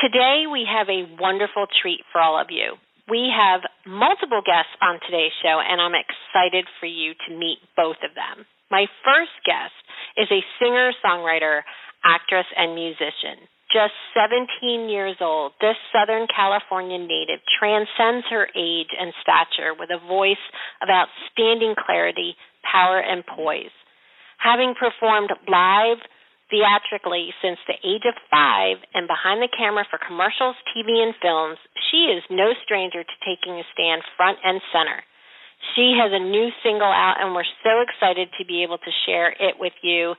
Today, we have a wonderful treat for all of you. We have multiple guests on today's show, and I'm excited for you to meet both of them. My first guest is a singer songwriter, actress, and musician. Just 17 years old, this Southern California native transcends her age and stature with a voice of outstanding clarity, power, and poise. Having performed live, theatrically since the age of five and behind the camera for commercials, TV, and films, she is no stranger to taking a stand front and center. She has a new single out, and we're so excited to be able to share it with you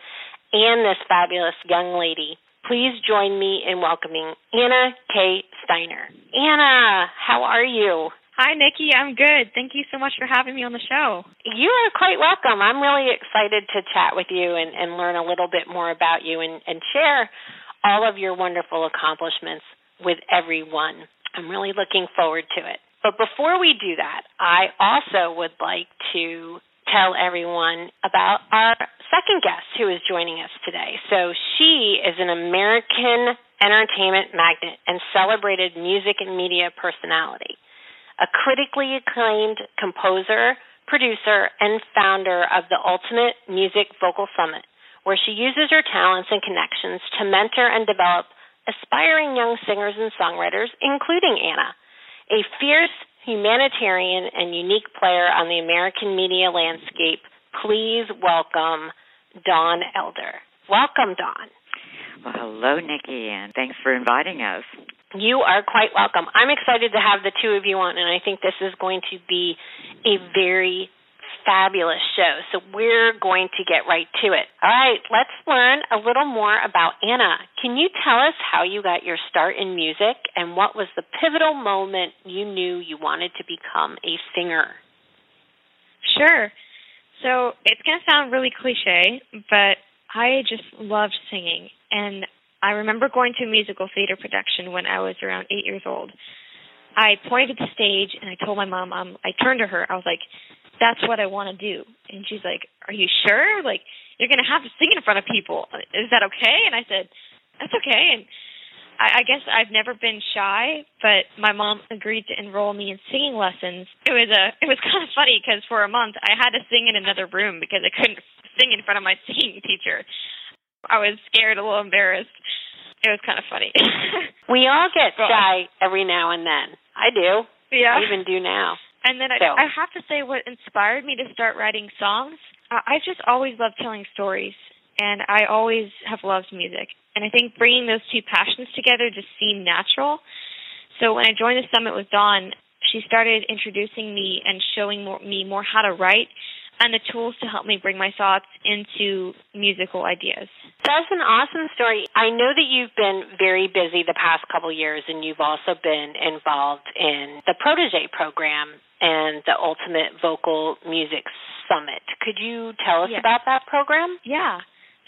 and this fabulous young lady. Please join me in welcoming Anna K. Steiner. Anna, how are you? Hi, Nicki. I'm good. Thank you so much for having me on the show. You are quite welcome. I'm really excited to chat with you and, and learn a little bit more about you and, and share all of your wonderful accomplishments with everyone. I'm really looking forward to it. But before we do that, I also would like to tell everyone about our second guest who is joining us today. So she is an American entertainment magnet and celebrated music and media personality a critically acclaimed composer, producer, and founder of the Ultimate Music Vocal Summit, where she uses her talents and connections to mentor and develop aspiring young singers and songwriters, including Anna, a fierce humanitarian and unique player on the American media landscape. Please welcome Dawn Elder. Welcome, Dawn. Well, hello, Nicki, and thanks for inviting us. You are quite welcome. I'm excited to have the two of you on, and I think this is going to be a very fabulous show. So we're going to get right to it. All right, let's learn a little more about Anna. Can you tell us how you got your start in music and what was the pivotal moment you knew you wanted to become a singer? Sure. So it's going to sound really cliche, but I just loved singing. And I remember going to a musical theater production when I was around eight years old. I pointed at the stage and I told my mom, um, I turned to her, I was like, that's what I want to do. And she's like, are you sure? Like, you're going to have to sing in front of people. Is that okay? And I said, that's okay. And I, I guess I've never been shy, but my mom agreed to enroll me in singing lessons. It was a, it was kind of funny because for a month I had to sing in another room because I couldn't sing in front of my singing teacher. I was scared, a little embarrassed. It was kind of funny. we all get shy every now and then. I do. Yeah. I even do now. And then so. I, I have to say, what inspired me to start writing songs, I just always loved telling stories, and I always have loved music. And I think bringing those two passions together just seemed natural. So when I joined the summit with Dawn, she started introducing me and showing more, me more how to write and the tools to help me bring my thoughts into musical ideas. That's an awesome story. I know that you've been very busy the past couple years and you've also been involved in the Protege program and the Ultimate Vocal Music Summit. Could you tell us yeah. about that program? Yeah.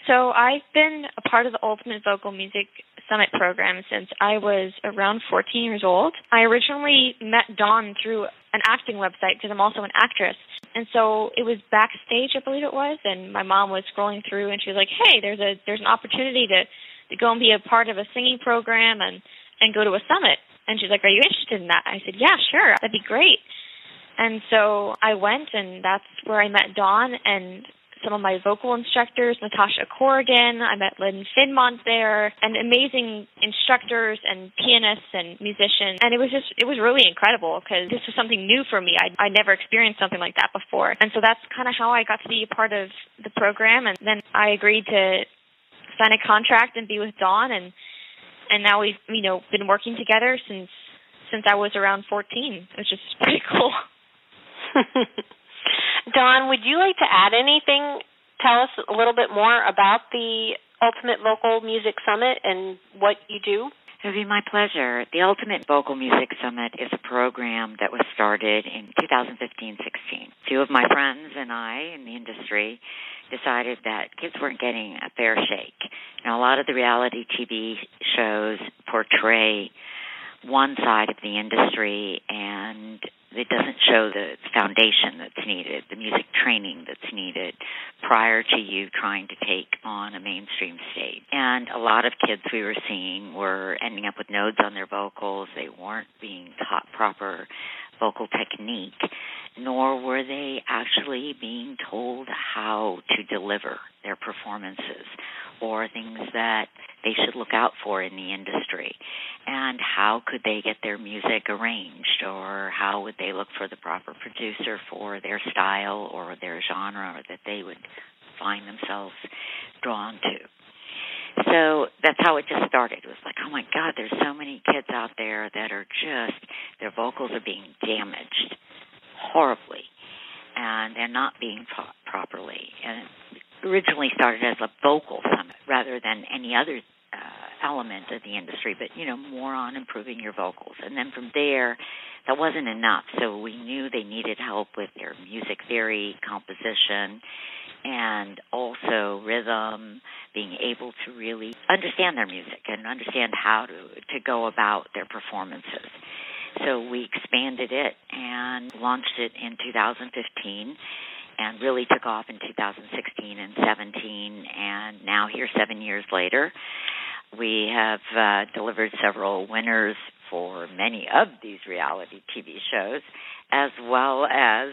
So I've been a part of the Ultimate Vocal Music Summit program since I was around 14 years old. I originally met Dawn through an acting website because I'm also an actress. And so it was backstage, I believe it was, and my mom was scrolling through and she was like, "Hey, there's a there's an opportunity to to go and be a part of a singing program and and go to a summit." And she's like, "Are you interested in that?" I said, "Yeah, sure. That'd be great." And so I went and that's where I met Dawn and some of my vocal instructors, Natasha Corrigan. I met Lynn Finmont there, and amazing instructors and pianists and musicians. And it was just, it was really incredible because this was something new for me. I, I never experienced something like that before. And so that's kind of how I got to be a part of the program. And then I agreed to sign a contract and be with Dawn. And, and now we've, you know, been working together since, since I was around 14, which is pretty cool. Dawn, would you like to add anything? Tell us a little bit more about the Ultimate Vocal Music Summit and what you do. It would be my pleasure. The Ultimate Vocal Music Summit is a program that was started in 2015 16. Two of my friends and I in the industry decided that kids weren't getting a fair shake. Now, a lot of the reality TV shows portray one side of the industry and it doesn't show the foundation that's needed, the music training that's needed prior to you trying to take on a mainstream stage. And a lot of kids we were seeing were ending up with nodes on their vocals. They weren't being taught proper vocal technique, nor were they actually being told how to deliver their performances or things that they should look out for in the industry and how could they get their music arranged or how would they look for the proper producer for their style or their genre that they would find themselves drawn to. So that's how it just started. It was like, oh my God, there's so many kids out there that are just, their vocals are being damaged horribly and they're not being taught properly. And originally started as a vocal summit rather than any other uh, element of the industry, but you know, more on improving your vocals. And then from there, that wasn't enough. So we knew they needed help with their music theory, composition, and also rhythm, being able to really understand their music and understand how to to go about their performances. So we expanded it and launched it in 2015 and really took off in 2016 and 17 and now here 7 years later we have uh, delivered several winners for many of these reality TV shows, as well as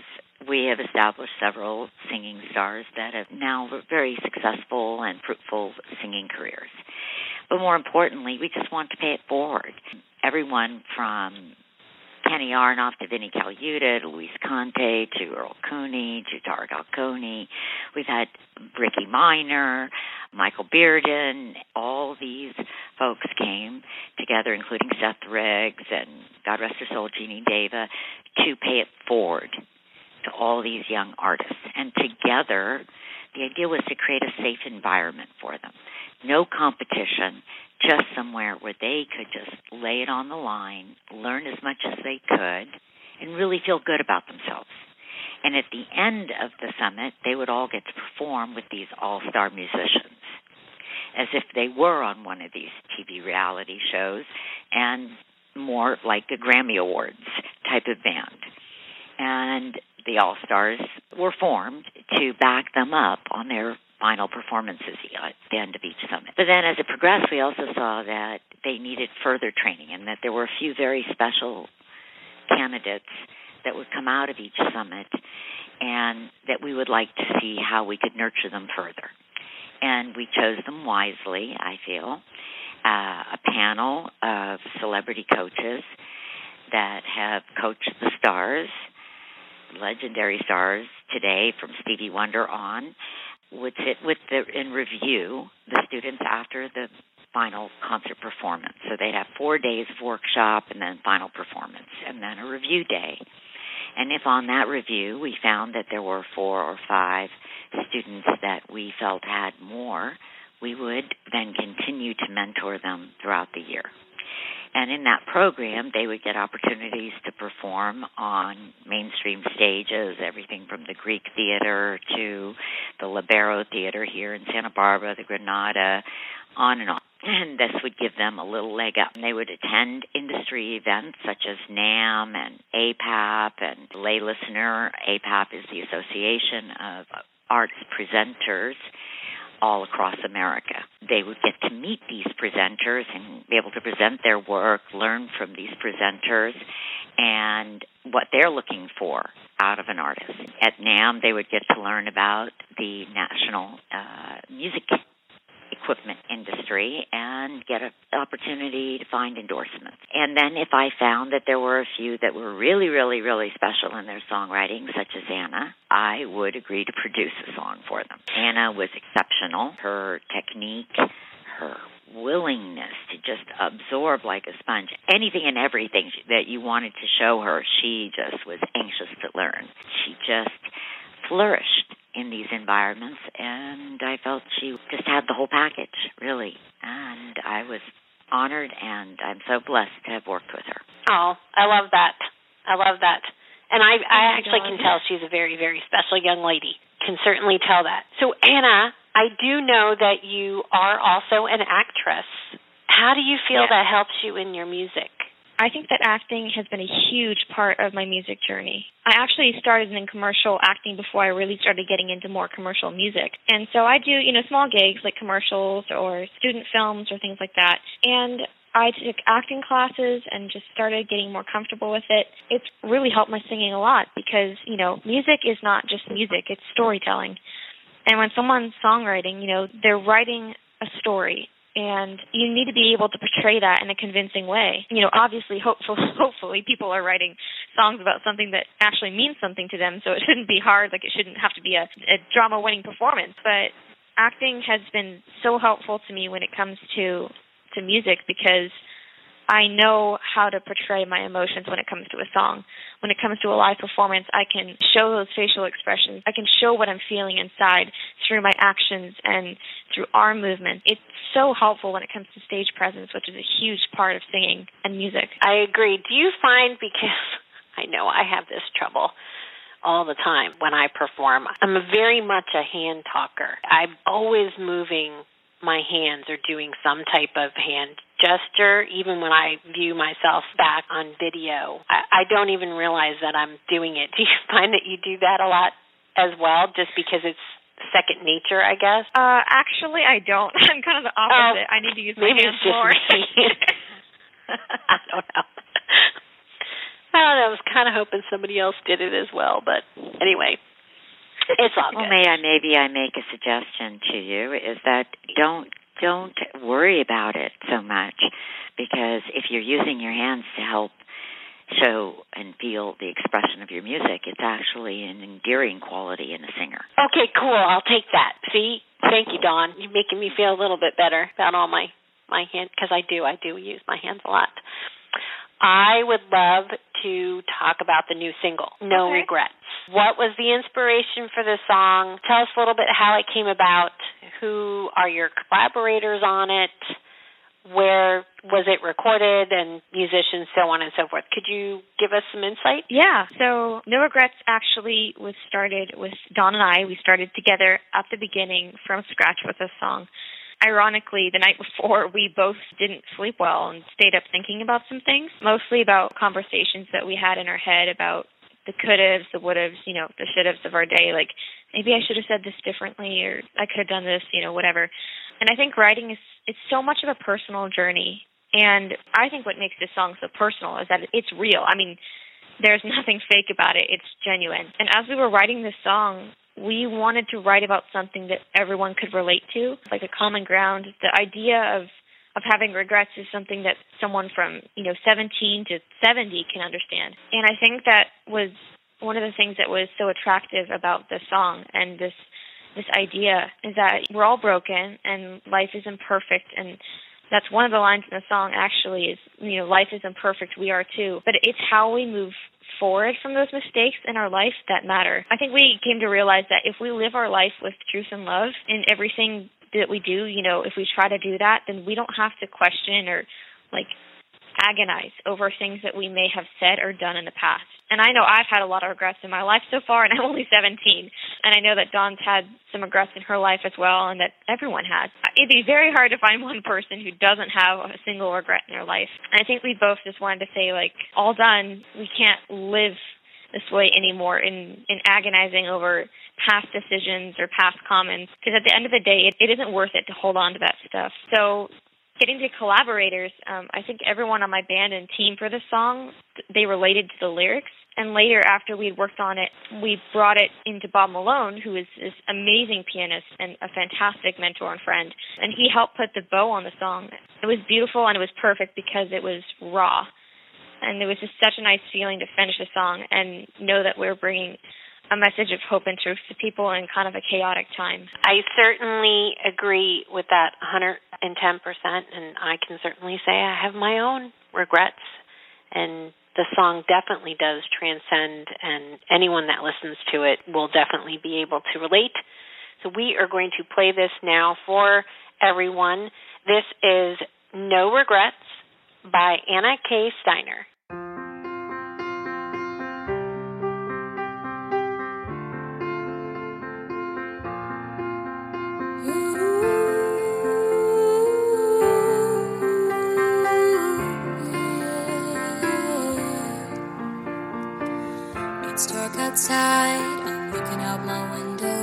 we have established several singing stars that have now very successful and fruitful singing careers. But more importantly, we just want to pay it forward. Everyone from Kenny Aronoff to Vinnie Colaiuta to Luis Conte to Earl Cooney to Tara Galconi. We've had Ricky Minor, Michael Bearden, all these folks came together, including Seth Riggs and God rest her soul, Jeannie Deva, to pay it forward to all these young artists. And together, the idea was to create a safe environment for them. No competition, just somewhere where they could just lay it on the line, learn as much as they could, and really feel good about themselves. And at the end of the summit, they would all get to perform with these all star musicians as if they were on one of these TV reality shows and more like a Grammy Awards type of band. And the All Stars were formed to back them up on their final performances at the end of each summit. But then as it progressed, we also saw that they needed further training and that there were a few very special candidates that would come out of each summit and that we would like to see how we could nurture them further. And we chose them wisely, I feel. Uh, a panel of celebrity coaches that have coached the stars, legendary stars today from Stevie Wonder on, would sit with the and review the students after the final concert performance. So they'd have four days of workshop and then final performance and then a review day. And if on that review we found that there were four or five students that we felt had more, we would then continue to mentor them throughout the year. And in that program, they would get opportunities to perform on mainstream stages, everything from the Greek Theater to the Lobero Theater here in Santa Barbara, the Granada, on and on. And this would give them a little leg up. And they would attend industry events such as NAMM and APAP and Lay Listener. APAP is the Association of Arts Presenters all across America. They would get to meet these presenters and be able to present their work, learn from these presenters, and what they're looking for out of an artist. At NAMM, they would get to learn about the national uh, music equipment industry and get an opportunity to find endorsements. And then if I found that there were a few that were really, really, really special in their songwriting, such as Anna, I would agree to produce a song for them. Anna was exceptional. Her technique, her willingness to just absorb like a sponge anything and everything that you wanted to show her, she just was anxious to learn. She just flourished in these environments, and I felt she just had the whole package, really. And I was honored and I'm so blessed to have worked with her. Oh, I love that. I love that. And I I actually can tell she's a very very special young lady. Can certainly tell that. So Anna, I do know that you are also an actress. How do you feel Yeah. that helps you in your music? I think that acting has been a huge part of my music journey. I actually started in commercial acting before I really started getting into more commercial music. And so I do, you know, small gigs like commercials or student films or things like that. And I took acting classes and just started getting more comfortable with it. It's really helped my singing a lot because, you know, music is not just music, it's storytelling. And when someone's songwriting, you know, they're writing a story and you need to be able to portray that in a convincing way. You know, obviously, hopefully, hopefully, people are writing songs about something that actually means something to them, so it shouldn't be hard. Like it shouldn't have to be a, a drama-winning performance. But acting has been so helpful to me when it comes to to music because I know how to portray my emotions when it comes to a song. When it comes to a live performance, I can show those facial expressions. I can show what I'm feeling inside through my actions and through arm movement. It's so helpful when it comes to stage presence, which is a huge part of singing and music. I agree. Do you find because I know I have this trouble all the time when I perform. I'm very much a hand talker. I'm always moving my hands or doing some type of hand gesture, even when I view myself back on video. I, I don't even realize that I'm doing it. Do you find that you do that a lot as well, just because it's second nature, I guess? Uh, actually, I don't. I'm kind of the opposite. I need to use my Maybe hands it's just more. me. I don't know. I don't know. I was kind of hoping somebody else did it as well, but anyway, it's all Well, good. may I maybe I make a suggestion to you is that don't don't worry about it so much because if you're using your hands to help show and feel the expression of your music, it's actually an endearing quality in a singer. Okay, cool. I'll take that. See, thank you, Dawn. You're making me feel a little bit better about all my my hands because I do I do use my hands a lot. I would love to talk about the new single, No Okay. Regrets. What was the inspiration for the song? Tell us a little bit how it came about. Who are your collaborators on it? Where was it recorded and musicians, so on and so forth. Could you give us some insight? Yeah. So No Regrets actually was started with Dawn and I. We started together at the beginning from scratch with this song. Ironically, the night before, we both didn't sleep well and stayed up thinking about some things, mostly about conversations that we had in our head about the could haves, the would haves, you know, the should haves of our day. Like, maybe I should have said this differently or I could have done this, you know, whatever. And I think writing is it's so much of a personal journey. And I think what makes this song so personal is that it's real. I mean, there's nothing fake about it. It's genuine. And as we were writing this song, we wanted to write about something that everyone could relate to, like a common ground. The idea of of having regrets is something that someone from, you know, 17 to 70 can understand. And I think that was one of the things that was so attractive about the song and this this idea is that we're all broken and life is imperfect and that's one of the lines in the song actually is you know life isn't perfect we are too. But it's how we move forward from those mistakes in our life that matter. I think we came to realize that if we live our life with truth and love in everything that we do you know if we try to do that then we don't have to question or like agonize over things that we may have said or done in the past. And I know I've had a lot of regrets in my life so far, and I'm only 17. And I know that Dawn's had some regrets in her life as well, and that everyone has. It'd be very hard to find one person who doesn't have a single regret in their life. And I think we both just wanted to say, like, all done. We can't live this way anymore in, in agonizing over past decisions or past comments because at the end of the day it, it isn't worth it to hold on to that stuff so getting to collaborators, um, I think everyone on my band and team for this song, they related to the lyrics. And later, after we had worked on it, we brought it into Bob Malone, who is this amazing pianist and a fantastic mentor and friend. And he helped put the bow on the song. It was beautiful and it was perfect because it was raw. And it was just such a nice feeling to finish the song and know that we're bringing a message of hope and truth to people in kind of a chaotic time. I certainly agree with that 110%, and I can certainly say I have my own regrets. And the song definitely does transcend, and anyone that listens to it will definitely be able to relate. So we are going to play this now for everyone. This is No Regrets by Anna K. Steiner. Outside, I'm looking out my window,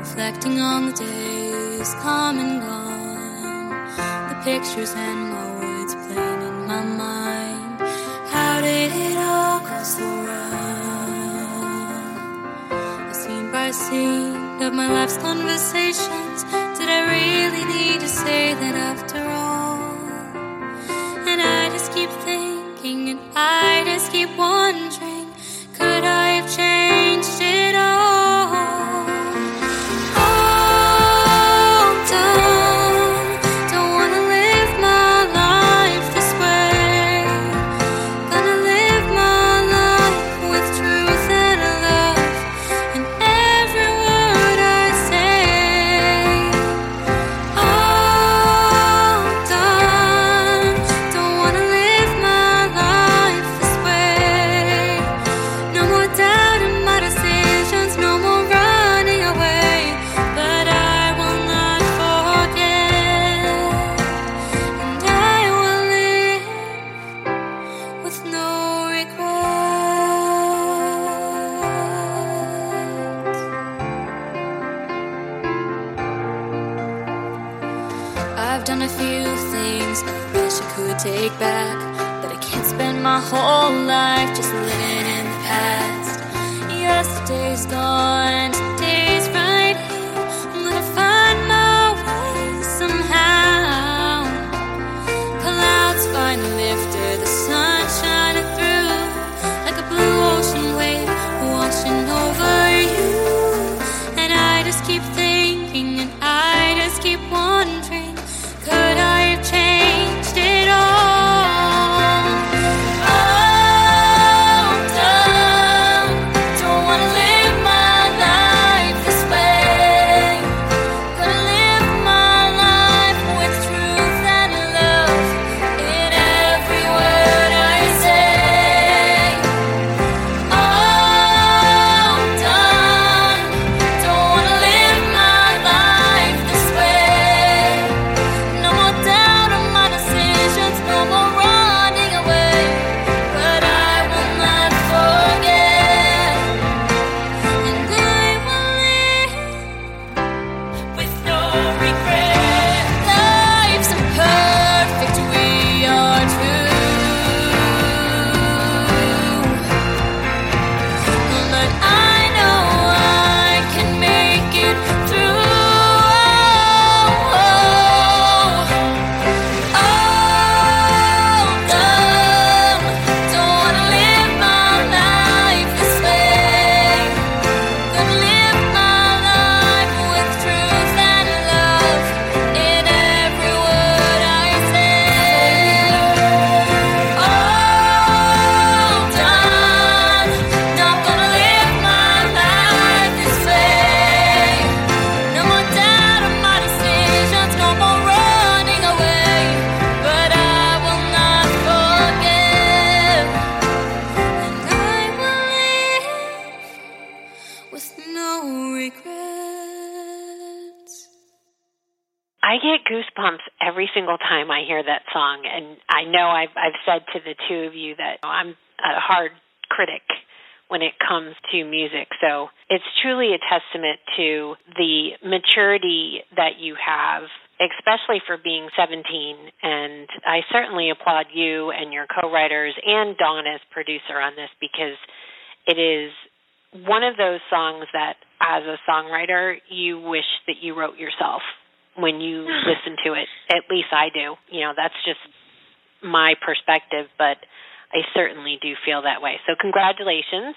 reflecting on the days come and gone. The pictures and words playing in my mind. How did it all go so wrong? Scene by scene of my life's conversations. Did I really need to say that after all? And I just keep thinking, and I just keep wondering, to music. So it's truly a testament to the maturity that you have, especially for being 17. And I certainly applaud you and your co-writers and Dawn as producer on this because it is one of those songs that as a songwriter you wish that you wrote yourself when you listen to it. At least I do. You know, that's just my perspective, but I certainly do feel that way. So congratulations.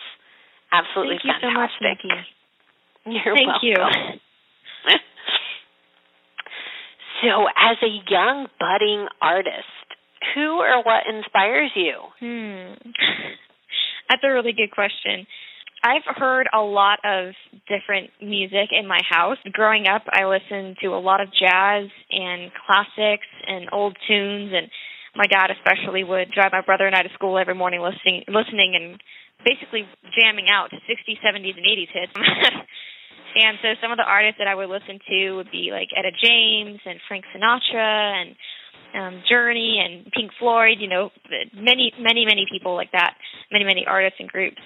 Absolutely Thank you so much. Nicki. You're Thank you. welcome. so as a young budding artist, who or what inspires you? Hmm. That's a really good question. I've heard a lot of different music in my house. Growing up, I listened to a lot of jazz and classics and old tunes and my dad especially would drive my brother and I to school every morning listening listening and basically jamming out to 60s, 70s and 80s hits. and so some of the artists that I would listen to would be like Etta James and Frank Sinatra and um, Journey and Pink Floyd, you know, many, many, many people like that, many, many artists and groups.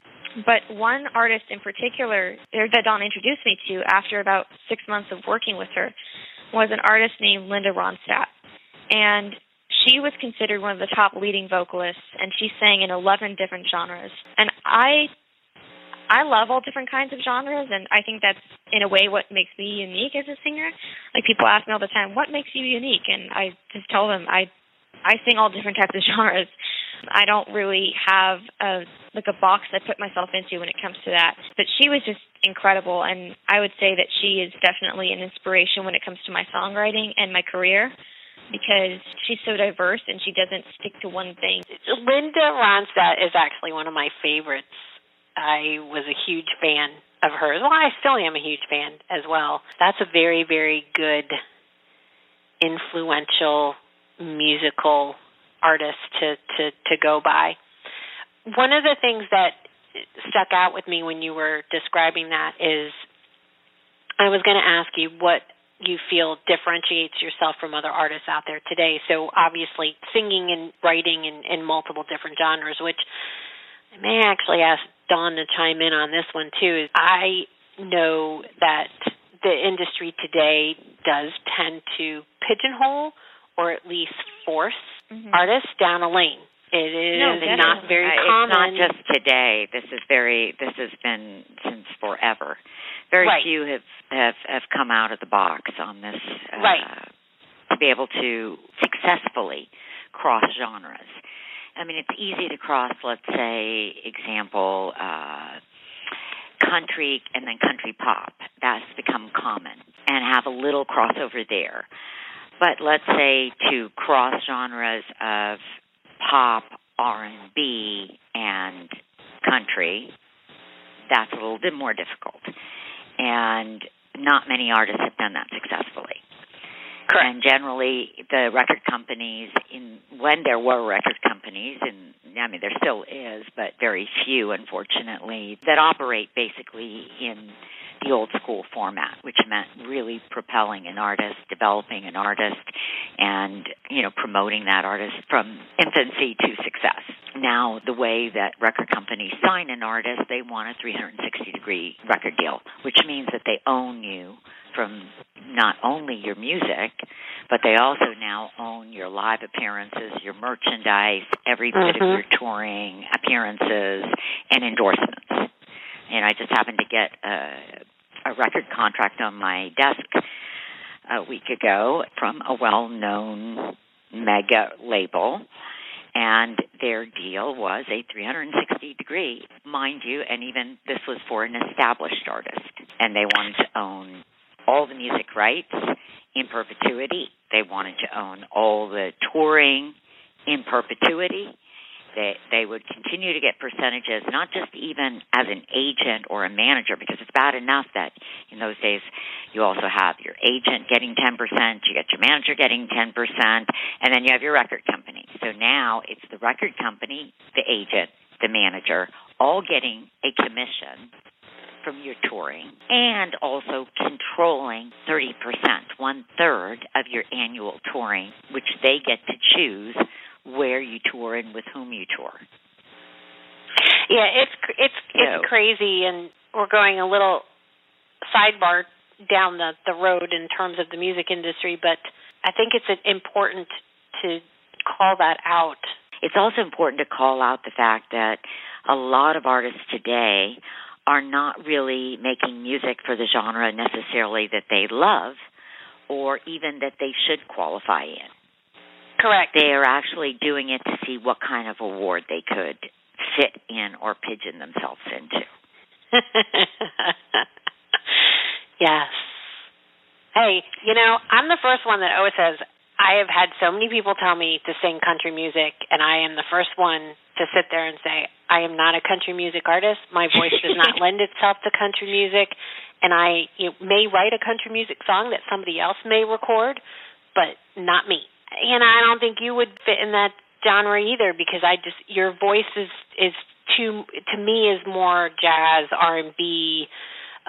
But one artist in particular that Dawn introduced me to after about six months of working with her was an artist named Linda Ronstadt. And she was considered one of the top leading vocalists, and she sang in 11 different genres. And I I love all different kinds of genres, and I think that's in a way what makes me unique as a singer. Like people ask me all the time, "What makes you unique?" And I just tell them I I sing all different types of genres. I don't really have a like a box I put myself into when it comes to that. But she was just incredible, and I would say that she is definitely an inspiration when it comes to my songwriting and my career because she's so diverse and she doesn't stick to one thing. Linda Ronstadt is actually one of my favorites I was a huge fan of hers. Well, I still am a huge fan as well. That's a very, very good, influential musical artist to to to go by. One of the things that stuck out with me when you were describing that is I was going to ask you what you feel differentiates yourself from other artists out there today. So obviously singing and writing in, in multiple different genres, which I may actually ask Dawn to chime in on this one too. is I know that the industry today does tend to pigeonhole or at least force mm-hmm. artists down a lane. It is no, not very uh, common. It's not just today. This is very. This has been since forever. Very right. few have, have have come out of the box on this. Uh, right. To be able to successfully cross genres. I mean, it's easy to cross, let's say, example, uh, country and then country pop. That's become common and have a little crossover there. But let's say to cross genres of pop, R&B, and country, that's a little bit more difficult. And not many artists have done that successfully. Correct. And generally, the record companies, in when there were record companies, and I mean there still is, but very few, unfortunately, that operate basically in the old school format, which meant really propelling an artist, developing an artist, and you know promoting that artist from infancy to success. Now, the way that record companies sign an artist, they want a 360 degree record deal, which means that they own you from not only your music, but they also now own your live appearances, your merchandise, every bit mm-hmm. of your touring appearances, and endorsements. And I just happened to get a, a record contract on my desk a week ago from a well known mega label and their deal was a 360 degree, mind you, and even this was for an established artist, and they wanted to own all the music rights in perpetuity. They wanted to own all the touring in perpetuity. They they would continue to get percentages, not just even as an agent or a manager, because it's bad enough that in those days you also have your agent getting 10%, you get your manager getting 10%, and then you have your record company. So now it's the record company, the agent, the manager, all getting a commission from your touring and also controlling 30%, one third of your annual touring, which they get to choose where you tour and with whom you tour. Yeah, it's it's it's so, crazy, and we're going a little sidebar down the the road in terms of the music industry, but I think it's important to call that out. It's also important to call out the fact that a lot of artists today are not really making music for the genre necessarily that they love or even that they should qualify in. Correct. They are actually doing it to see what kind of award they could fit in or pigeon themselves into. yes. Hey, you know, I'm the first one that always says I have had so many people tell me to sing country music, and I am the first one to sit there and say I am not a country music artist. My voice does not lend itself to country music, and I you know, may write a country music song that somebody else may record, but not me. And I don't think you would fit in that genre either because I just your voice is is too to me is more jazz, R and B,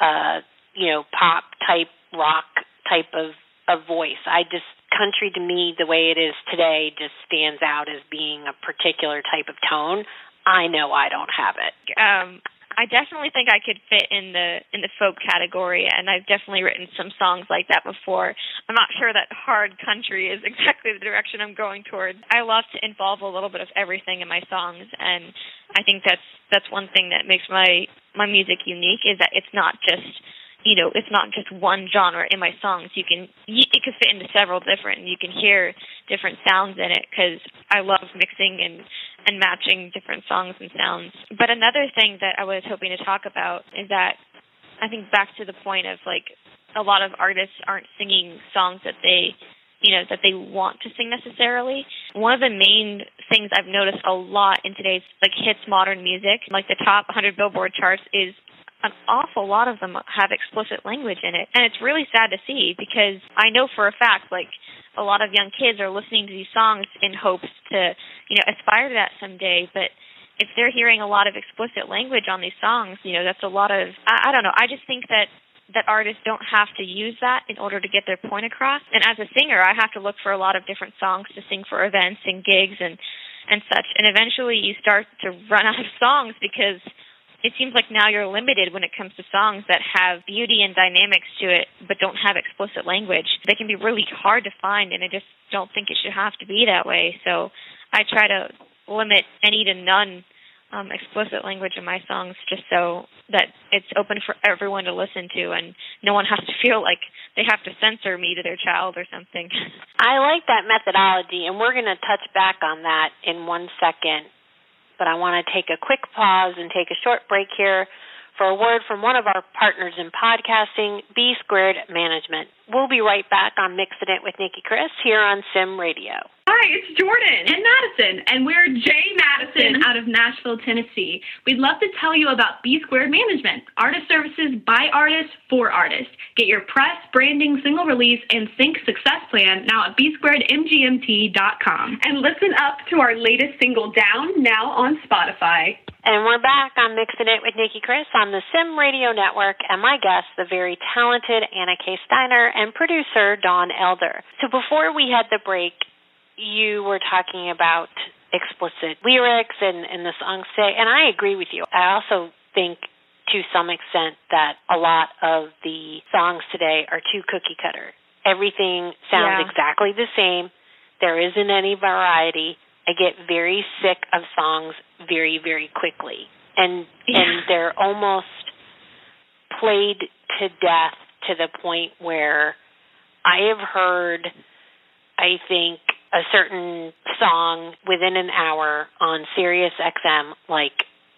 uh, you know, pop type rock type of of voice. I just country to me the way it is today just stands out as being a particular type of tone. I know I don't have it. Um I definitely think I could fit in the in the folk category, and I've definitely written some songs like that before. I'm not sure that hard country is exactly the direction I'm going towards. I love to involve a little bit of everything in my songs, and I think that's that's one thing that makes my my music unique is that it's not just you know it's not just one genre in my songs. You can it could fit into several different you can hear different sounds in it because i love mixing and and matching different songs and sounds. But another thing that i was hoping to talk about is that i think back to the point of like a lot of artists aren't singing songs that they you know that they want to sing necessarily. One of the main things i've noticed a lot in today's like hits modern music like the top 100 billboard charts is an awful lot of them have explicit language in it. And it's really sad to see because I know for a fact, like, a lot of young kids are listening to these songs in hopes to, you know, aspire to that someday. But if they're hearing a lot of explicit language on these songs, you know, that's a lot of, I, I don't know, I just think that that artists don't have to use that in order to get their point across. And as a singer, I have to look for a lot of different songs to sing for events and gigs and and such. And eventually, you start to run out of songs because it seems like now you're limited when it comes to songs that have beauty and dynamics to it but don't have explicit language. They can be really hard to find and I just don't think it should have to be that way. So I try to limit any to none um, explicit language in my songs just so that it's open for everyone to listen to and no one has to feel like they have to censor me to their child or something. I like that methodology and we're going to touch back on that in one second but I want to take a quick pause and take a short break here for a word from one of our partners in podcasting, B Squared Management. We'll be right back on Mixing It with Nicki Kris here on Sim Radio. Hi, it's Jordan and Madison, and we're Jay Madison out of Nashville, Tennessee. We'd love to tell you about B Squared Management, artist services by artists for artists. Get your press, branding, single release, and sync success plan now at bsquaredmgmt.com. And listen up to our latest single, Down, now on Spotify. And we're back on Mixing It with Nicki Kris on the Sim Radio Network, and my guest, the very talented Anna K. Steiner, and producer Dawn Elder. So before we had the break, you were talking about explicit lyrics and, and the songs say, and I agree with you. I also think to some extent that a lot of the songs today are too cookie cutter. Everything sounds Yeah. exactly the same. There isn't any variety. I get very sick of songs very, very quickly. And and they're almost played to death to the point where I have heard I think a certain song within an hour on Sirius XM like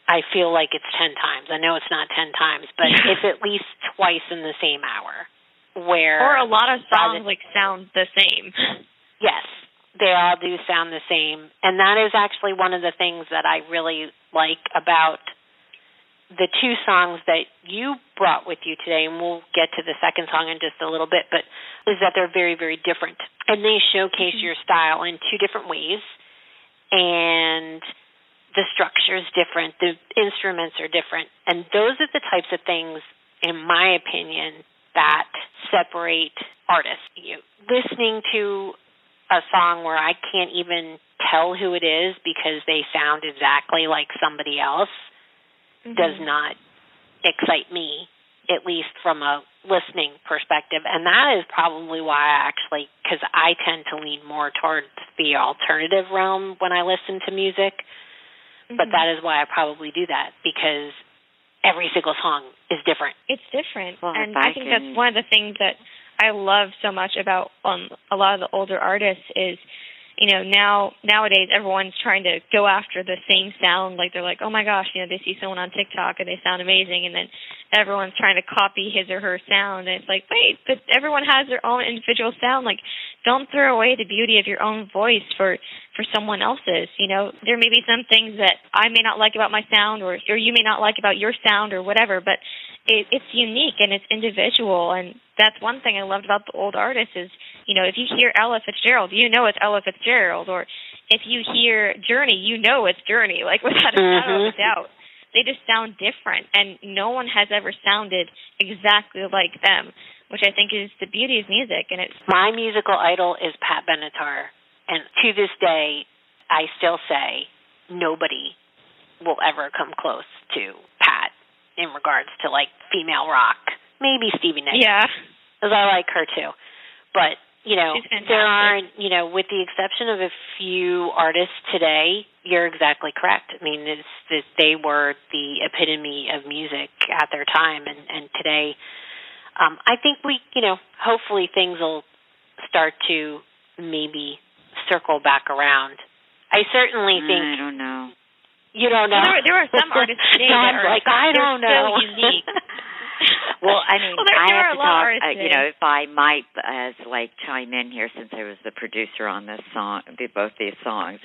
I feel like it's 10 times. I know it's not 10 times, but it's at least twice in the same hour where or a lot of songs like sound the same. Yes, they all do sound the same. And that is actually one of the things that I really like about the two songs that you brought with you today, and we'll get to the second song in just a little bit, but is that they're very, very different. And they showcase mm-hmm. your style in two different ways. And the structure is different, the instruments are different. And those are the types of things, in my opinion, that separate artists. You listening to a song where I can't even tell who it is because they sound exactly like somebody else does not excite me, at least from a listening perspective. And that is probably why I actually, because I tend to lean more towards the alternative realm when I listen to music. But Mhm. that is why I probably do that because every single song is different. It's different, Well, and I I think that's one of the things that I love so much about um, a lot of the older artists is you know now nowadays everyone's trying to go after the same sound. Like they're like oh my gosh you know they see someone on tiktok and they sound amazing. And then everyone's trying to copy his or her sound. And it's like wait but everyone has their own individual sound. Like don't throw away the beauty of your own voice for for someone else's. You know there may be some things that i may not like about my sound or or you may not like about your sound or whatever but it, it's unique and it's individual. And that's one thing i loved about the old artists is you know, if you hear Ella Fitzgerald, you know it's Ella Fitzgerald, or if you hear Journey, you know it's Journey, like without a mm-hmm. shadow of a doubt. They just sound different, and no one has ever sounded exactly like them, which I think is the beauty of music. And it's my musical idol is Pat Benatar, and to this day, I still say nobody will ever come close to Pat in regards to like female rock. Maybe Stevie Nicks. Yeah, because I like her too. But you know, there aren't, you know, with the exception of a few artists today, you're exactly correct. I mean, it's that they were the epitome of music at their time, and and today, um, I think we, you know, hopefully things will start to maybe circle back around. I certainly think. I don't know. You don't know. There, there are some artists today that are like, I don't know. unique. well, I mean, well, there, I there have to talk. Uh, you know, if I might, as like chime in here, since I was the producer on this song, both these songs,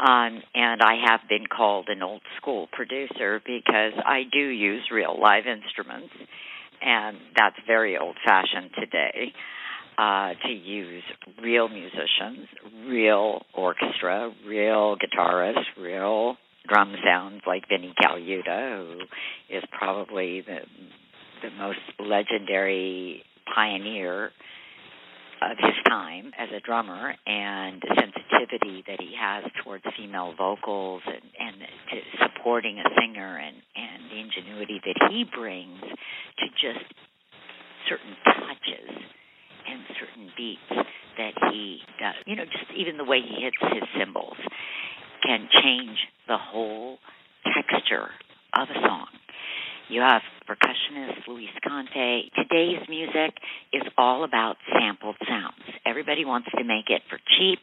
um, and I have been called an old school producer because I do use real live instruments, and that's very old fashioned today. Uh, to use real musicians, real orchestra, real guitarists, real drum sounds like Vinnie Colaiuta, who is probably the the most legendary pioneer of his time as a drummer and the sensitivity that he has towards female vocals and, and to supporting a singer and, and the ingenuity that he brings to just certain touches and certain beats that he does. You know, just even the way he hits his cymbals can change the whole texture of a song. You have percussionist Luis Conte. Today's music is all about sampled sounds. Everybody wants to make it for cheap,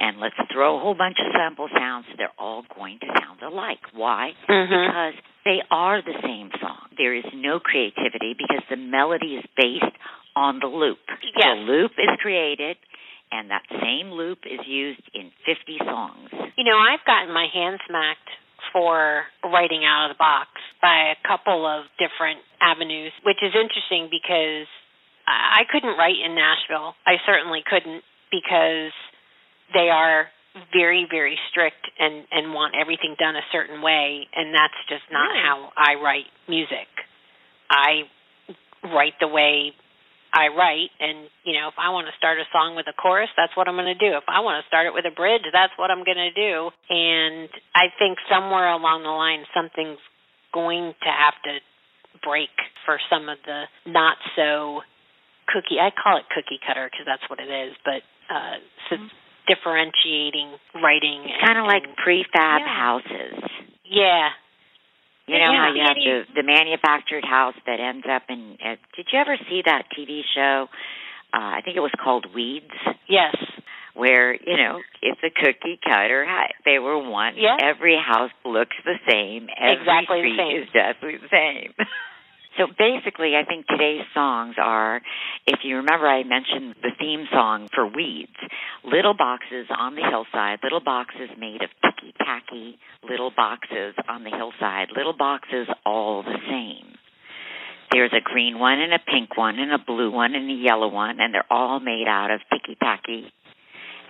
and let's throw a whole bunch of sample sounds. They're all going to sound alike. Why? Mm-hmm. Because they are the same song. There is no creativity because the melody is based on the loop. Yes. The loop is created and that same loop is used in 50 songs. You know, I've gotten my hand smacked for writing out of the box by a couple of different avenues, which is interesting because I couldn't write in Nashville. I certainly couldn't because they are very very strict and and want everything done a certain way and that's just not really? how I write music. I write the way I write and you know if I want to start a song with a chorus that's what I'm going to do if I want to start it with a bridge that's what I'm going to do and I think somewhere along the line something's going to have to break for some of the not so cookie I call it cookie cutter because that's what it is but uh so Mm-hmm. differentiating writing Kind of like prefab Yeah. houses. yeah You know Yeah, how you have the the manufactured house that ends up in. Uh, did you ever see that TV show? Uh, I think it was called Weeds, yes where you know it's a cookie cutter. They were one. Yeah. Every house looks the same. Every Exactly the same. is exactly the same. so basically, I think today's songs are. If you remember, I mentioned the theme song for Weeds. Little boxes on the hillside. Little boxes made of ticky tacky. Little boxes on the hillside. Little boxes all the same. There's a green one and a pink one and a blue one and a yellow one, and they're all made out of ticky tacky,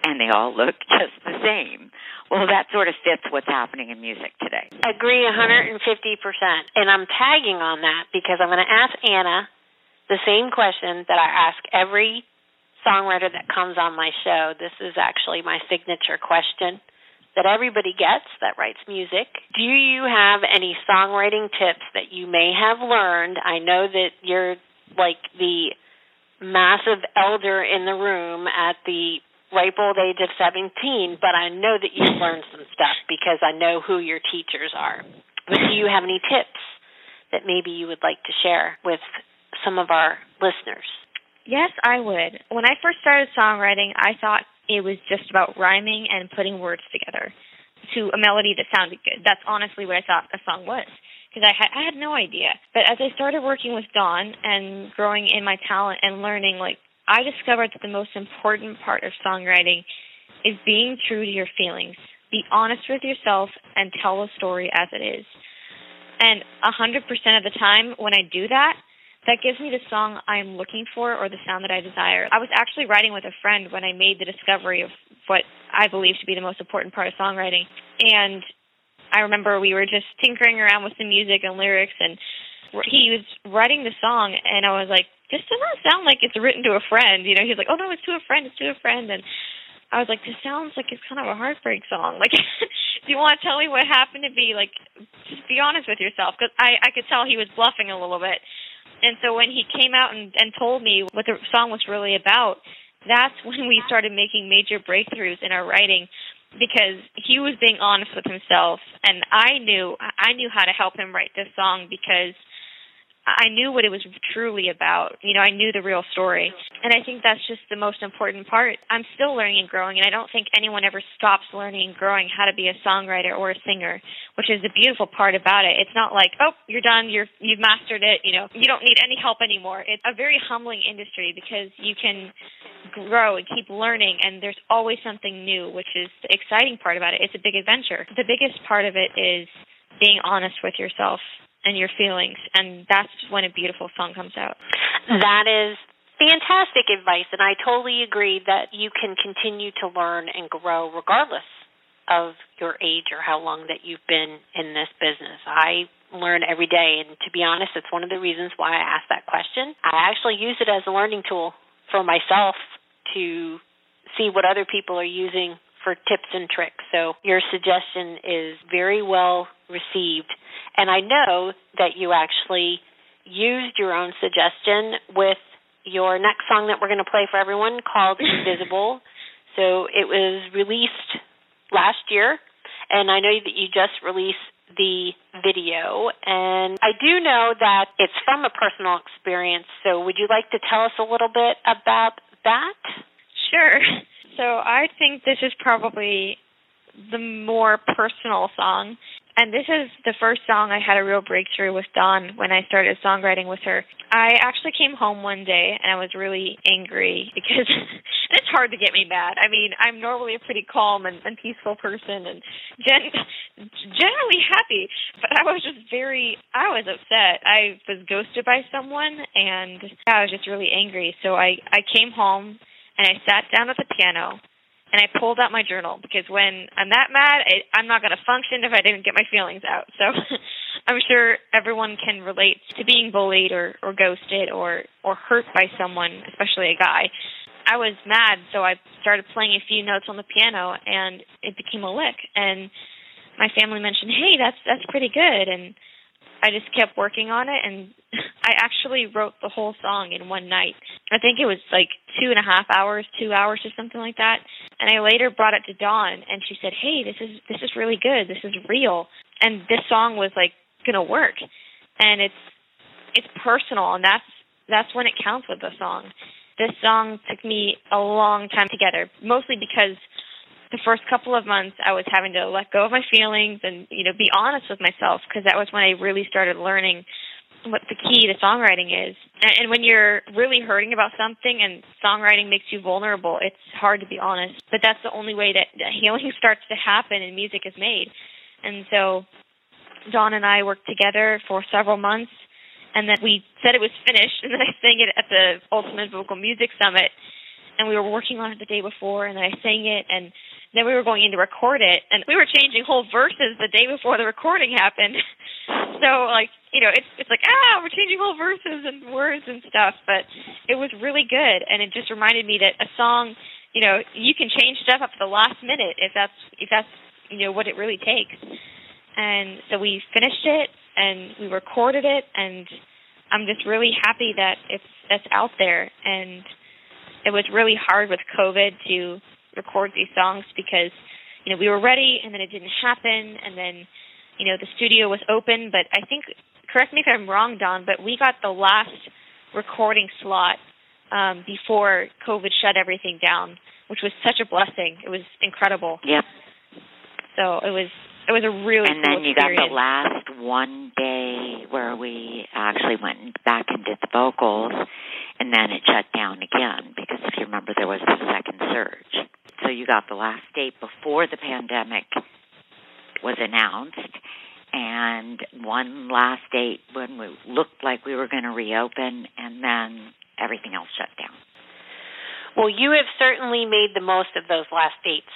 and they all look just the same. Well, that sort of fits what's happening in music today. Agree 150%. And I'm tagging on that because I'm going to ask Anna the same question that I ask every songwriter that comes on my show. This is actually my signature question that everybody gets that writes music. Do you have any songwriting tips that you may have learned? I know that you're like the massive elder in the room at the ripe old age of 17, but I know that you've learned some stuff because I know who your teachers are. But do you have any tips that maybe you would like to share with some of our listeners? Yes, I would. When I first started songwriting, I thought it was just about rhyming and putting words together to a melody that sounded good. That's honestly what I thought a song was because I had I had no idea. But as I started working with Dawn and growing in my talent and learning, like I discovered that the most important part of songwriting is being true to your feelings. Be honest with yourself and tell a story as it is. And a hundred percent of the time when I do that, that gives me the song I'm looking for or the sound that I desire. I was actually writing with a friend when I made the discovery of what I believe to be the most important part of songwriting. And I remember we were just tinkering around with the music and lyrics and he was writing the song and I was like, this does not sound like it's written to a friend. You know, he's like, oh no, it's to a friend, it's to a friend. And I was like, this sounds like it's kind of a heartbreak song. Like, do you want to tell me what happened to be? Like, just be honest with yourself. Because I, I could tell he was bluffing a little bit. And so when he came out and, and told me what the song was really about, that's when we started making major breakthroughs in our writing because he was being honest with himself and I knew I knew how to help him write this song because I knew what it was truly about. You know, I knew the real story. And I think that's just the most important part. I'm still learning and growing, and I don't think anyone ever stops learning and growing how to be a songwriter or a singer, which is the beautiful part about it. It's not like, oh, you're done, you're you've mastered it, you know, you don't need any help anymore. It's a very humbling industry because you can grow and keep learning and there's always something new, which is the exciting part about it. It's a big adventure. The biggest part of it is being honest with yourself and your feelings, and that's when a beautiful song comes out. That is fantastic advice, and I totally agree that you can continue to learn and grow regardless of your age or how long that you've been in this business. I learn every day, and to be honest, it's one of the reasons why I asked that question. I actually use it as a learning tool for myself to see what other people are using for tips and tricks. So your suggestion is very well received. And I know that you actually used your own suggestion with your next song that we're going to play for everyone called Invisible. So it was released last year, and I know that you just released the video. And I do know that it's from a personal experience. So would you like to tell us a little bit about that? Sure. So I think this is probably the more personal song. And this is the first song I had a real breakthrough with Dawn when I started songwriting with her. I actually came home one day and I was really angry because it's hard to get me mad. I mean, I'm normally a pretty calm and, and peaceful person and gen- generally happy, but I was just very, I was upset. I was ghosted by someone and I was just really angry. So I, I came home and I sat down at the piano and I pulled out my journal because when I'm that mad, I, I'm not going to function if I didn't get my feelings out. So I'm sure everyone can relate to being bullied or, or ghosted or, or hurt by someone, especially a guy. I was mad, so I started playing a few notes on the piano, and it became a lick. And my family mentioned, "Hey, that's that's pretty good," and I just kept working on it, and I actually wrote the whole song in one night. I think it was like two and a half hours, two hours or something like that. And I later brought it to Dawn, and she said, "Hey, this is this is really good. This is real." And this song was like gonna work, and it's it's personal, and that's that's when it counts with the song. This song took me a long time together, mostly because the first couple of months I was having to let go of my feelings and you know be honest with myself because that was when I really started learning what the key to songwriting is. And, when you're really hurting about something and songwriting makes you vulnerable, it's hard to be honest. But that's the only way that, that healing starts to happen and music is made. And so Dawn and I worked together for several months and then we said it was finished and then I sang it at the Ultimate Vocal Music Summit and we were working on it the day before and then I sang it and then we were going in to record it and we were changing whole verses the day before the recording happened. so like, you know, it's it's like, ah, we're changing whole verses and words and stuff, but it was really good and it just reminded me that a song, you know, you can change stuff up to the last minute if that's if that's you know what it really takes. And so we finished it and we recorded it and I'm just really happy that it's it's out there and it was really hard with COVID to record these songs because you know we were ready and then it didn't happen and then you know the studio was open but I think correct me if I'm wrong Dawn but we got the last recording slot um before COVID shut everything down which was such a blessing. It was incredible. Yep. So it was it was a really and cool then you got experience. the last one day where we actually went back and did the vocals and then it shut down again because if you remember there was the second surge so you got the last date before the pandemic was announced and one last date when we looked like we were going to reopen and then everything else shut down Well, you have certainly made the most of those last dates.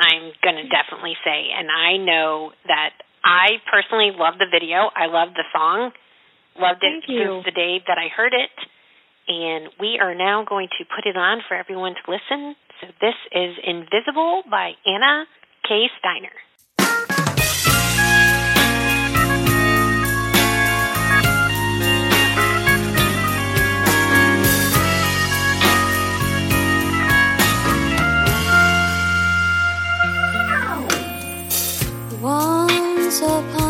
I'm going to definitely say, and I know that I personally love the video. I love the song. Loved it Thank you. since the day that I heard it. And we are now going to put it on for everyone to listen. So this is Invisible by Anna K. Steiner. Once upon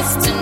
this tonight?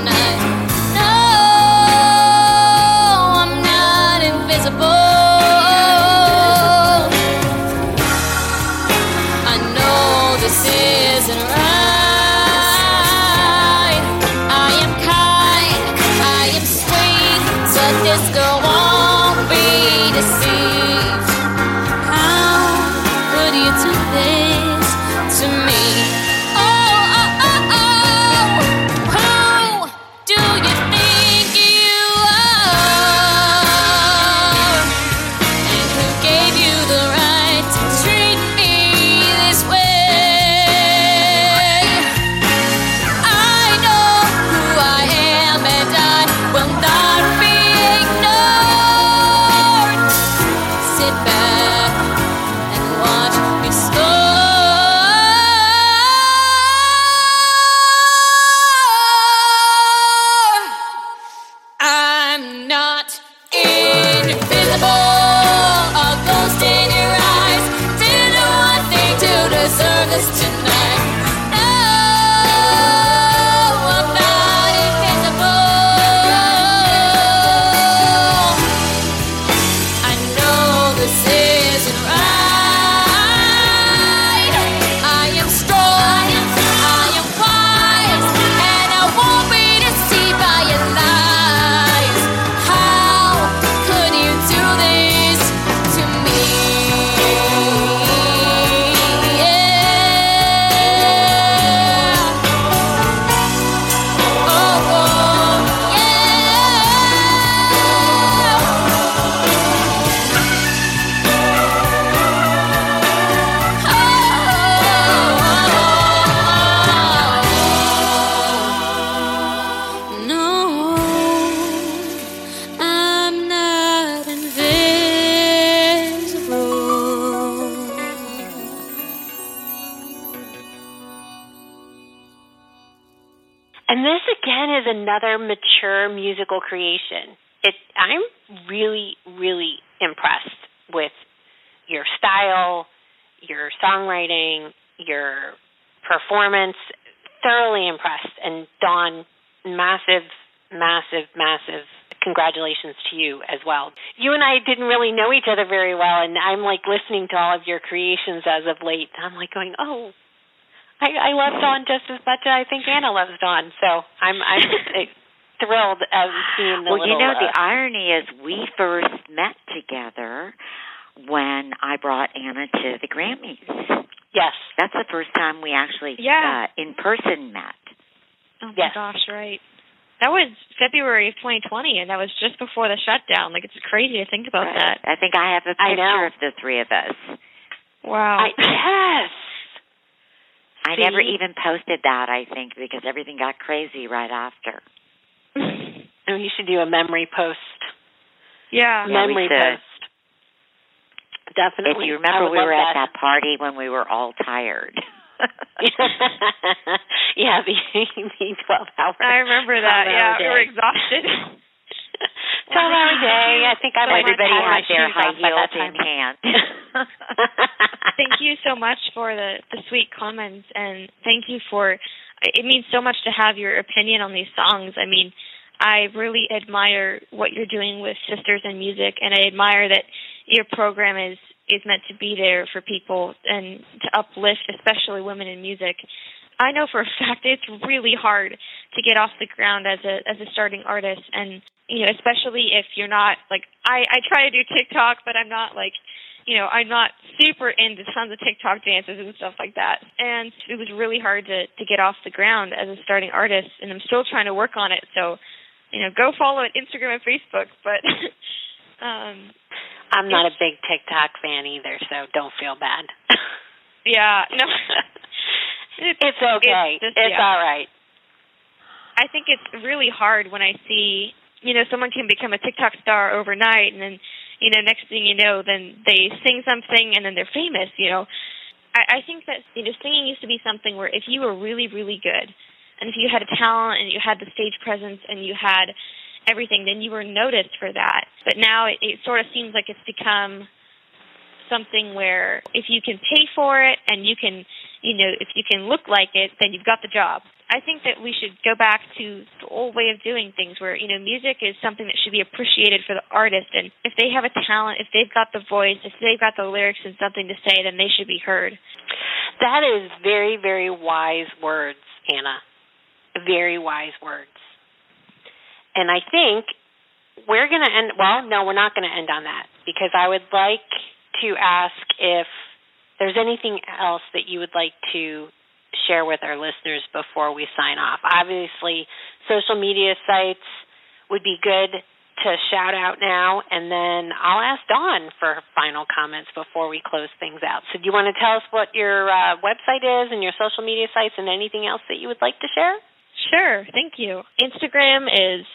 Another mature musical creation. it I'm really really impressed with your style, your songwriting, your performance. Thoroughly impressed. And Dawn, massive, massive, massive congratulations to you as well. You and I didn't really know each other very well, and I'm like listening to all of your creations as of late. I'm like going, oh, I, I love Dawn just as much as I think Anna loves Dawn. So I'm I'm thrilled of seeing the well, little, you know, uh, the irony is we first met together when I brought Anna to the Grammys. Yes, that's the first time we actually yeah. uh, in person met. Oh my yes. gosh, right. That was February of 2020, and that was just before the shutdown. Like it's crazy to think about right. that. I think I have a picture of the three of us. Wow. I, yes. I See? never even posted that. I think because everything got crazy right after. Oh, you should do a memory post. yeah. Yeah, memory should. post. Definitely. If you remember, we love were at that. that party when we were all tired. yeah, the the twelve hour. I remember that. Yeah, we were day. hour day. I think I Everybody had their high off by that heels in hand. thank you so much for the the sweet comments, and thank you for. It means so much to have your opinion on these songs. I mean, I really admire what you're doing with Sisters in Music, and I admire that your program is is meant to be there for people and to uplift, especially women in music. I know for a fact it's really hard to get off the ground as a as a starting artist, and you know, especially if you're not like I I try to do TikTok, but I'm not like you know, I'm not super into tons of TikTok dances and stuff like that. And it was really hard to to get off the ground as a starting artist, and I'm still trying to work on it. So, you know, go follow it Instagram and Facebook. But um I'm not a big TikTok fan either, so don't feel bad. yeah, no. it's, okay. It's, just, it's yeah. all right. I think it's really hard when I see, you know, someone can become a TikTok star overnight and then, you know, next thing you know, then they sing something and then they're famous, you know. I, I think that, you know, singing used to be something where if you were really, really good and if you had a talent and you had the stage presence and you had everything, then you were noticed for that. But now it, it sort of seems like it's become something where if you can pay for it and you can, you know, if you can look like it, then you've got the job. I think that we should go back to the old way of doing things where, you know, music is something that should be appreciated for the artist. And if they have a talent, if they've got the voice, if they've got the lyrics and something to say, then they should be heard. That is very, very wise words, Anna. Very wise words. And I think we're going to end, well, no, we're not going to end on that because I would like to ask if there's anything else that you would like to share with our listeners before we sign off. Obviously, social media sites would be good to shout out now, and then I'll ask Dawn for final comments before we close things out. So, do you want to tell us what your uh, website is and your social media sites and anything else that you would like to share? Sure, thank you. Instagram is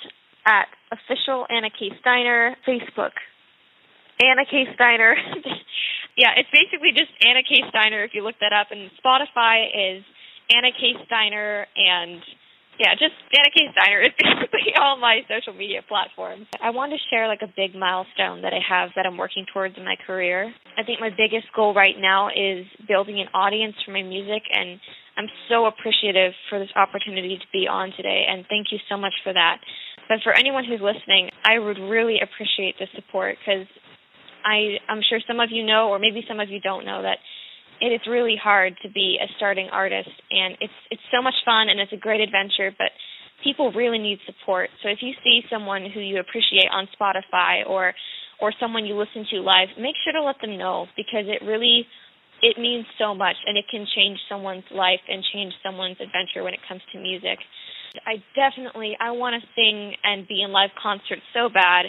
at official Anna K. Steiner. Facebook, Anna K. Steiner. yeah, it's basically just Anna K. Steiner if you look that up. And Spotify is Anna K. Steiner and yeah, just Anna K. Steiner is basically all my social media platforms. I want to share like a big milestone that I have that I'm working towards in my career. I think my biggest goal right now is building an audience for my music and I'm so appreciative for this opportunity to be on today and thank you so much for that. But for anyone who's listening, I would really appreciate the support because I I'm sure some of you know or maybe some of you don't know that it is really hard to be a starting artist and it's it's so much fun and it's a great adventure but people really need support. So if you see someone who you appreciate on spotify or or someone you listen to live make sure to let them know because it really it means so much and it can change someone's life and change someone's adventure when it comes to music. I definitely i want to sing and be in live concerts so bad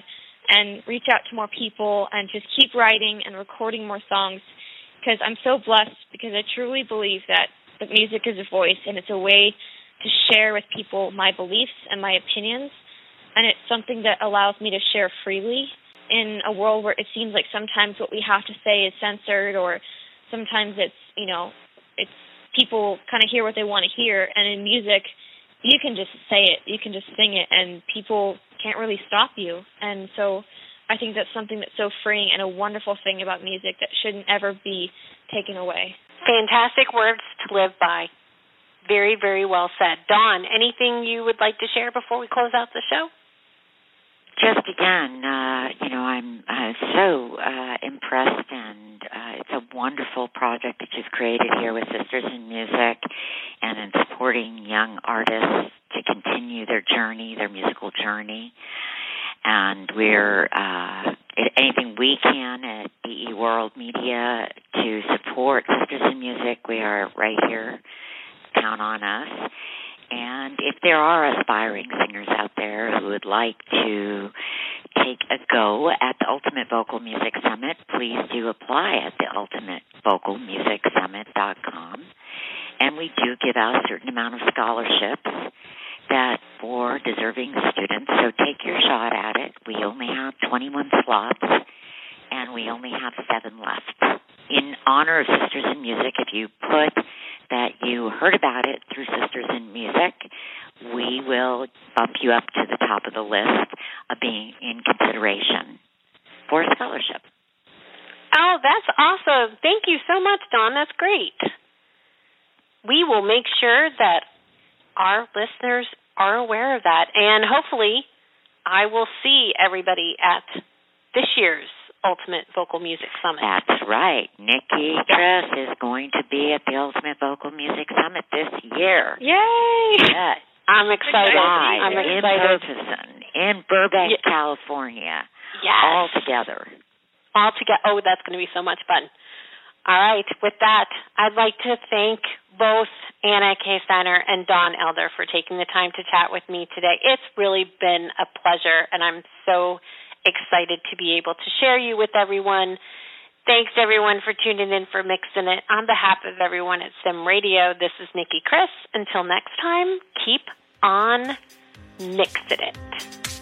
and reach out to more people and just keep writing and recording more songs because I'm so blessed because I truly believe that the music is a voice and it's a way to share with people my beliefs and my opinions and it's something that allows me to share freely in a world where it seems like sometimes what we have to say is censored or sometimes it's you know it's people kind of hear what they want to hear and in music you can just say it you can just sing it and people can't really stop you. And so I think that's something that's so freeing and a wonderful thing about music that shouldn't ever be taken away. Fantastic words to live by. Very, very well said. Dawn, anything you would like to share before we close out the show? Just again, uh, you know, I'm uh, so uh, impressed, and uh, it's a wonderful project that you've created here with Sisters in Music, and in supporting young artists to continue their journey, their musical journey. And we're uh, anything we can at DE World Media to support Sisters in Music. We are right here. Count on us. And if there are aspiring singers out there who would like to take a go at the Ultimate Vocal Music Summit, please do apply at the ultimateVocalMusicSummit.com. And we do give out a certain amount of scholarships for deserving students. So take your shot at it. We only have 21 slots and we only have seven left. In honor of Sisters in Music, if you put that you heard about it through Sisters in Music, we will bump you up to the top of the list of being in consideration for a scholarship. Oh, that's awesome. Thank you so much, Dawn. That's great. We will make sure that our listeners are aware of that. And hopefully, I will see everybody at this year's Ultimate Vocal Music Summit. That's right. Nicki Kris is going to be at the Ultimate Vocal Music Summit this year. Yay! Yes. I'm excited. Live I'm in excited. person in Burbank, Yeah. California. Yes. All together. all together. Oh, that's going to be so much fun. All right. With that, I'd like to thank both Anna K. Steiner and Dawn Elder for taking the time to chat with me today. It's really been a pleasure, and I'm so excited to be able to share you with everyone. Thanks everyone for tuning in for Mixing It. On behalf of everyone at SIM Radio, this is Nicki Kris. Until next time, keep on mixing it.